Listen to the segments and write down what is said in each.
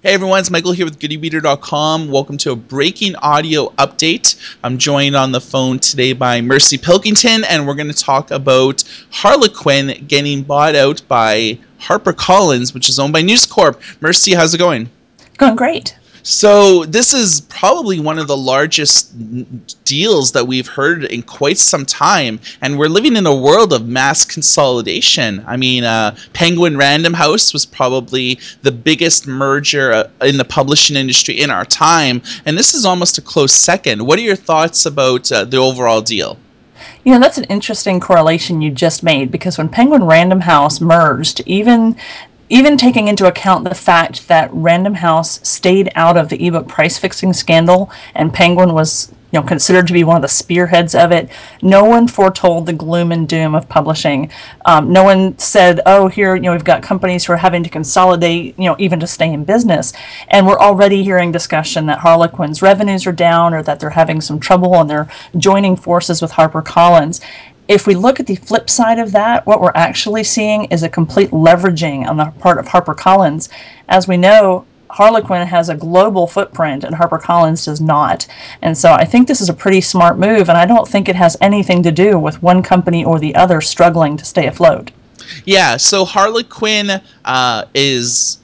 Hey everyone, it's Michael here with GoodeReader.com. Welcome to a breaking audio update. I'm joined on the phone today by Mercy Pilkington, and we're going to talk about Harlequin getting bought out by HarperCollins, which is owned by News Corp. Mercy, how's it going? Going great. So this is probably one of the largest deals that we've heard in quite some time, and we're living in a world of mass consolidation. I mean, uh, Penguin Random House was probably the biggest merger uh, in the publishing industry in our time, and this is almost a close second. What are your thoughts about uh, the overall deal? You know, that's an interesting correlation you just made because when Penguin Random House merged, even even taking into account the fact that Random House stayed out of the ebook price fixing scandal and Penguin was you know considered to be one of the spearheads of it no one foretold the gloom and doom of publishing. Um, no one said oh here you know we've got companies who are having to consolidate you know even to stay in business. And we're already hearing discussion that harlequin's revenues are down or that they're having some trouble and they're joining forces with harpercollins if we look at the flip side of that, what we're actually seeing is a complete leveraging on the part of HarperCollins. As we know, Harlequin has a global footprint and HarperCollins does not. And so I think this is a pretty smart move, and I don't think it has anything to do with one company or the other struggling to stay afloat. Yeah, so Harlequin uh, is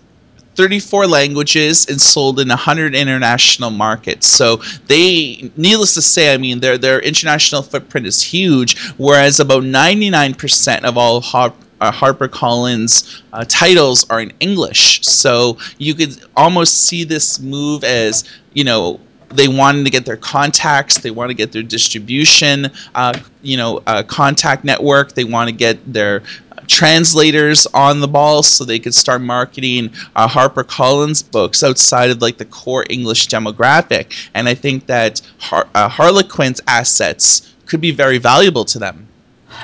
34 languages and sold in 100 international markets. So they, needless to say, I mean, their their international footprint is huge. Whereas about 99% of all Har- uh, HarperCollins uh, titles are in English. So you could almost see this move as, you know, they wanted to get their contacts they want to get their distribution uh, you know uh, contact network they want to get their translators on the ball so they could start marketing uh, HarperCollins books outside of like the core English demographic. And I think that Har- uh, Harlequin's assets could be very valuable to them.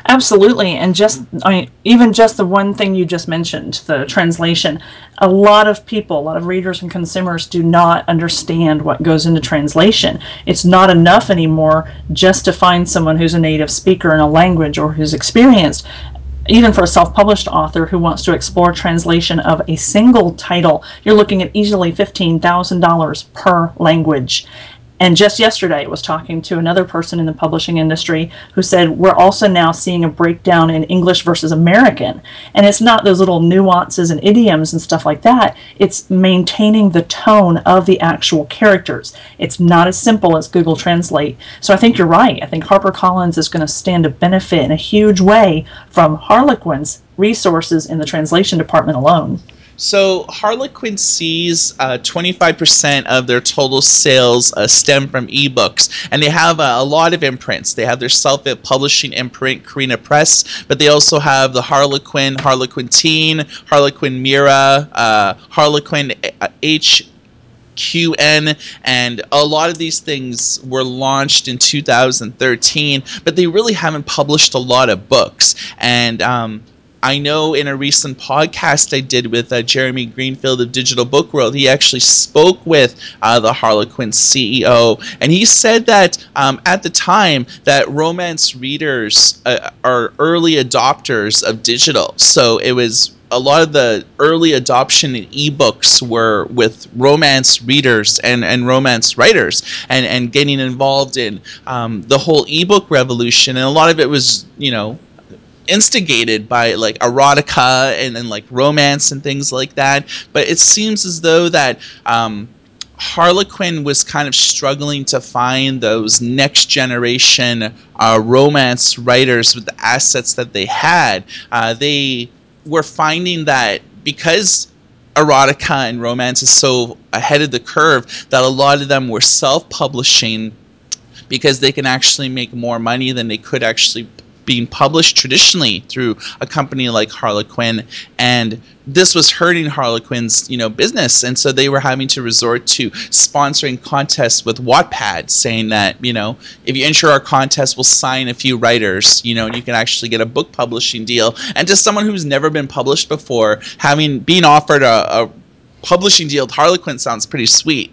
Absolutely, and just I mean, even just the one thing you just mentioned, the translation. A lot of people, a lot of readers and consumers do not understand what goes into translation. It's not enough anymore just to find someone who's a native speaker in a language or who's experienced even for a self-published author who wants to explore translation of a single title, you're looking at easily $15,000 per language. And just yesterday, I was talking to another person in the publishing industry who said we're also now seeing a breakdown in English versus American. And it's not those little nuances and idioms and stuff like that, it's maintaining the tone of the actual characters. It's not as simple as Google Translate. So I think you're right. I think HarperCollins is going to stand to benefit in a huge way from Harlequin's resources in the translation department alone. So Harlequin sees uh, 25% of their total sales uh, stem from ebooks, and they have uh, a lot of imprints. They have their self-publishing imprint, Carina Press, but they also have the Harlequin, Harlequin Teen, Harlequin Mira, uh, Harlequin H. QN, and a lot of these things were launched in 2013, but they really haven't published a lot of books. And um, I know in a recent podcast I did with uh, Jeremy Greenfield of Digital Book World, he actually spoke with uh, the Harlequin CEO, and he said that um, at the time that romance readers uh, are early adopters of digital. So it was a lot of the early adoption in ebooks were with romance readers and, and romance writers and, and getting involved in um, the whole ebook revolution. And a lot of it was, you know, instigated by like erotica and, and like romance and things like that. But it seems as though that um, Harlequin was kind of struggling to find those next generation uh, romance writers with the assets that they had. Uh, they were finding that because erotica and romance is so ahead of the curve that a lot of them were self-publishing because they can actually make more money than they could actually being published traditionally through a company like Harlequin, and this was hurting Harlequin's you know business, and so they were having to resort to sponsoring contests with Wattpad, saying that you know if you enter our contest, we'll sign a few writers, you know, and you can actually get a book publishing deal. And to someone who's never been published before, having being offered a, a publishing deal Harlequin sounds pretty sweet.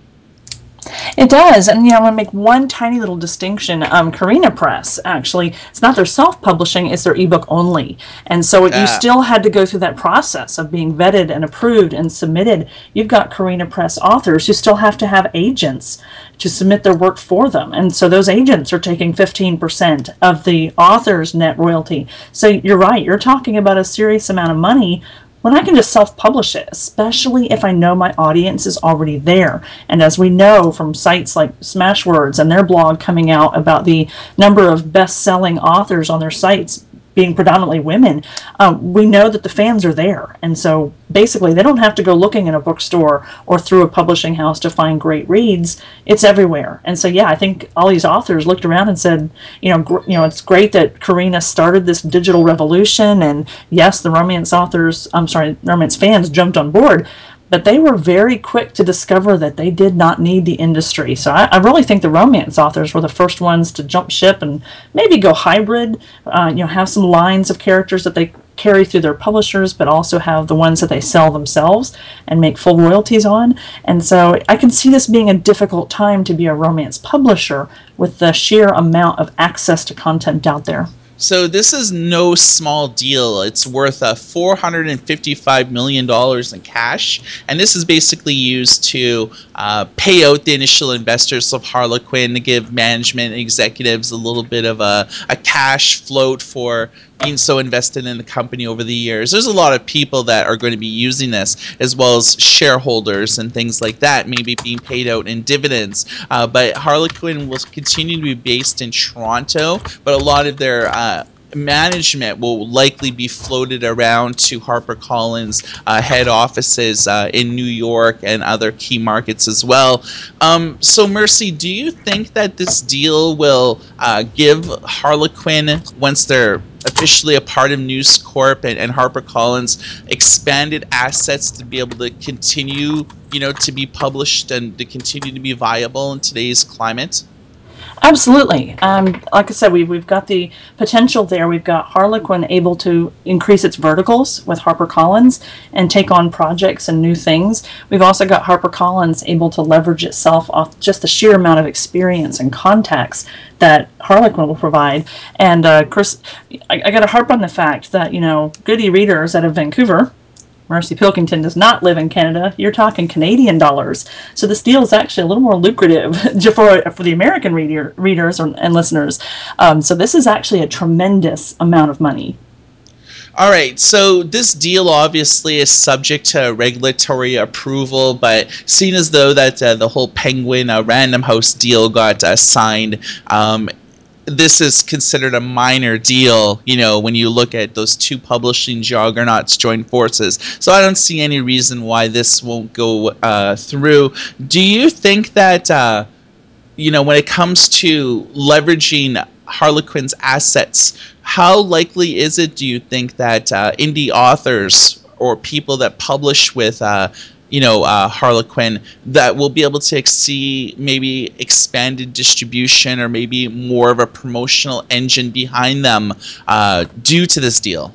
It does, and you know, I want to make one tiny little distinction. Um, Carina Press, actually, it's not their self-publishing; it's their ebook only, and so you still had to go through that process of being vetted and approved and submitted. You've got Carina Press authors who still have to have agents to submit their work for them, and so those agents are taking fifteen percent of the author's net royalty. So you're right; you're talking about a serious amount of money when I can just self publish it, especially if I know my audience is already there. And as we know from sites like Smashwords and their blog coming out about the number of best selling authors on their sites being predominantly women, um, we know that the fans are there. And so basically, they don't have to go looking in a bookstore or through a publishing house to find great reads. It's everywhere. And so, yeah, I think all these authors looked around and said, you know, gr- you know, it's great that Carina started this digital revolution. And yes, the romance authors, I'm sorry, romance fans jumped on board. But they were very quick to discover that they did not need the industry. So I, I really think the romance authors were the first ones to jump ship and maybe go hybrid. Uh, you know, have some lines of characters that they carry through their publishers, but also have the ones that they sell themselves and make full royalties on. And so I can see this being a difficult time to be a romance publisher with the sheer amount of access to content out there. So this is no small deal. It's worth uh, hundred and fifty-five million dollars in cash, and this is basically used to uh, pay out the initial investors of Harlequin to give management executives a little bit of a, a cash float for being so invested in the company over the years. There's a lot of people that are going to be using this, as well as shareholders and things like that, maybe being paid out in dividends. Uh, but Harlequin will continue to be based in Toronto, but a lot of their uh, management will likely be floated around to HarperCollins uh, head offices uh, in New York and other key markets as well. Um, so, Mercy, do you think that this deal will uh, give Harlequin, once they're officially a part of News Corp and, and HarperCollins, expanded assets to be able to continue, you know, to be published and to continue to be viable in today's climate? Absolutely. Um, like I said, we, we've got the potential there. We've got Harlequin able to increase its verticals with HarperCollins and take on projects and new things. We've also got HarperCollins able to leverage itself off just the sheer amount of experience and contacts that Harlequin will provide. And uh, Chris, I, I got to harp on the fact that, you know, Goody readers out of Vancouver, Mercy Pilkington does not live in Canada. You're talking Canadian dollars. So this deal is actually a little more lucrative for, for the American reader, readers and, and listeners. Um, so this is actually a tremendous amount of money. All right, so this deal obviously is subject to regulatory approval, but seeing as though that uh, the whole Penguin uh, Random House deal got uh, signed, um, this is considered a minor deal, you know, when you look at those two publishing juggernauts join forces. So I don't see any reason why this won't go uh, through. Do you think that, uh, you know, when it comes to leveraging Harlequin's assets, how likely is it, do you think, that uh, indie authors or people that publish with uh, you know uh, Harlequin that will be able to see maybe expanded distribution or maybe more of a promotional engine behind them uh, due to this deal.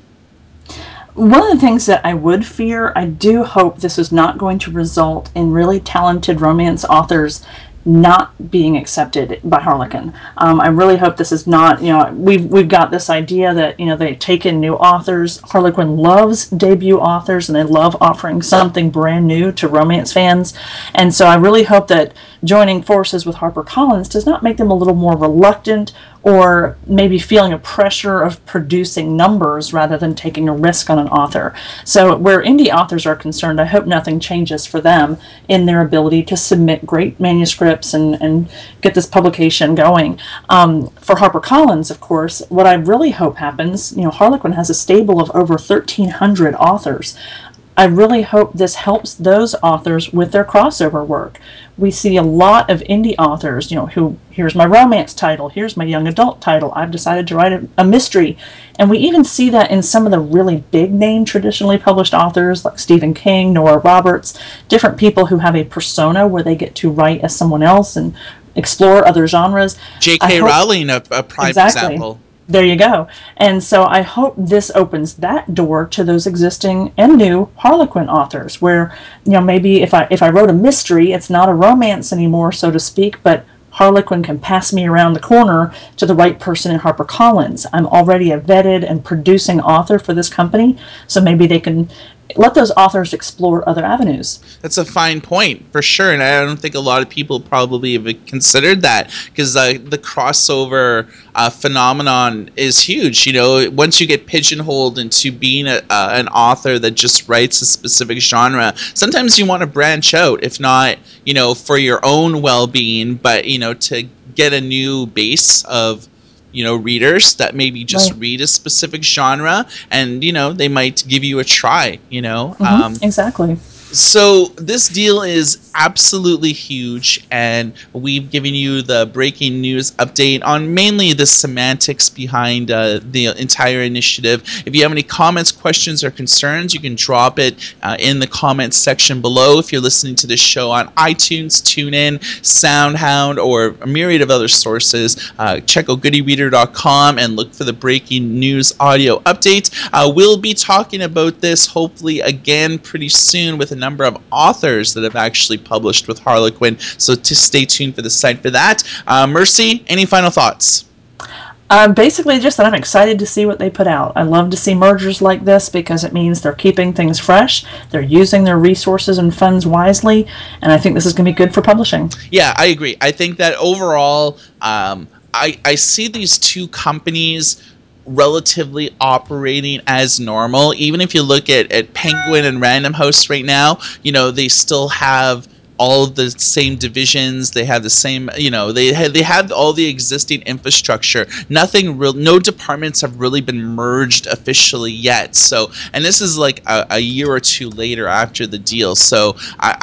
One of the things that I would fear, I do hope this is not going to result in really talented romance authors not being accepted by Harlequin. Um, I really hope this is not, you know, we've we've got this idea that you know they take in new authors. Harlequin loves debut authors, and they love offering something brand new to romance fans. And so I really hope that joining forces with HarperCollins does not make them a little more reluctant or maybe feeling a pressure of producing numbers rather than taking a risk on an author. So, where indie authors are concerned, I hope nothing changes for them in their ability to submit great manuscripts and, and get this publication going. Um, for HarperCollins, of course, what I really hope happens, you know, Harlequin has a stable of over 1,300 authors. I really hope this helps those authors with their crossover work. We see a lot of indie authors, you know, who here's my romance title, here's my young adult title, I've decided to write a, a mystery. And we even see that in some of the really big name traditionally published authors like Stephen King, Nora Roberts, different people who have a persona where they get to write as someone else and explore other genres. J.K. Rowling, a, a prime Exactly. example. There you go. And so I hope this opens that door to those existing and new Harlequin authors where, you know, maybe if I if I wrote a mystery, it's not a romance anymore, so to speak, but Harlequin can pass me around the corner to the right person in HarperCollins. I'm already a vetted and producing author for this company, so maybe they can let those authors explore other avenues. That's a fine point for sure, and I don't think a lot of people probably have considered that because uh, the crossover uh, phenomenon is huge. You know, once you get pigeonholed into being a, uh, an author that just writes a specific genre, sometimes you want to branch out, if not, you know, for your own well-being, but you know, to get a new base of you know readers that maybe just right. read a specific genre and you know they might give you a try you know mm-hmm. um, exactly so this deal is absolutely huge, and we've given you the breaking news update on mainly the semantics behind uh, the entire initiative. If you have any comments, questions, or concerns, you can drop it uh, in the comments section below. If you're listening to this show on iTunes, TuneIn, SoundHound, or a myriad of other sources, uh, check out goodereader.com and look for the breaking news audio update. Uh, we'll be talking about this hopefully again pretty soon with a number of authors that have actually published with Harlequin. So to stay tuned for the site for that. Uh, Mercy, any final thoughts? Um, basically, just that I'm excited to see what they put out. I love to see mergers like this because it means they're keeping things fresh, they're using their resources and funds wisely, and I think this is going to be good for publishing. Yeah, I agree. I think that overall, um, I, I see these two companies relatively operating as normal. Even if you look at, at Penguin and Random House right now, you know, they still have all the same divisions they have the same you know they had, they had all the existing infrastructure nothing real no departments have really been merged officially yet so and this is like a, a year or two later after the deal so I,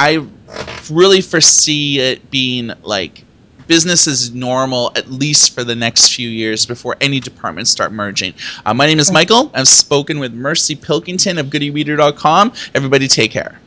I really foresee it being like business is normal at least for the next few years before any departments start merging. Uh, my name is Michael. I've spoken with Mercy Pilkington of GoodeReader.com. Everybody take care.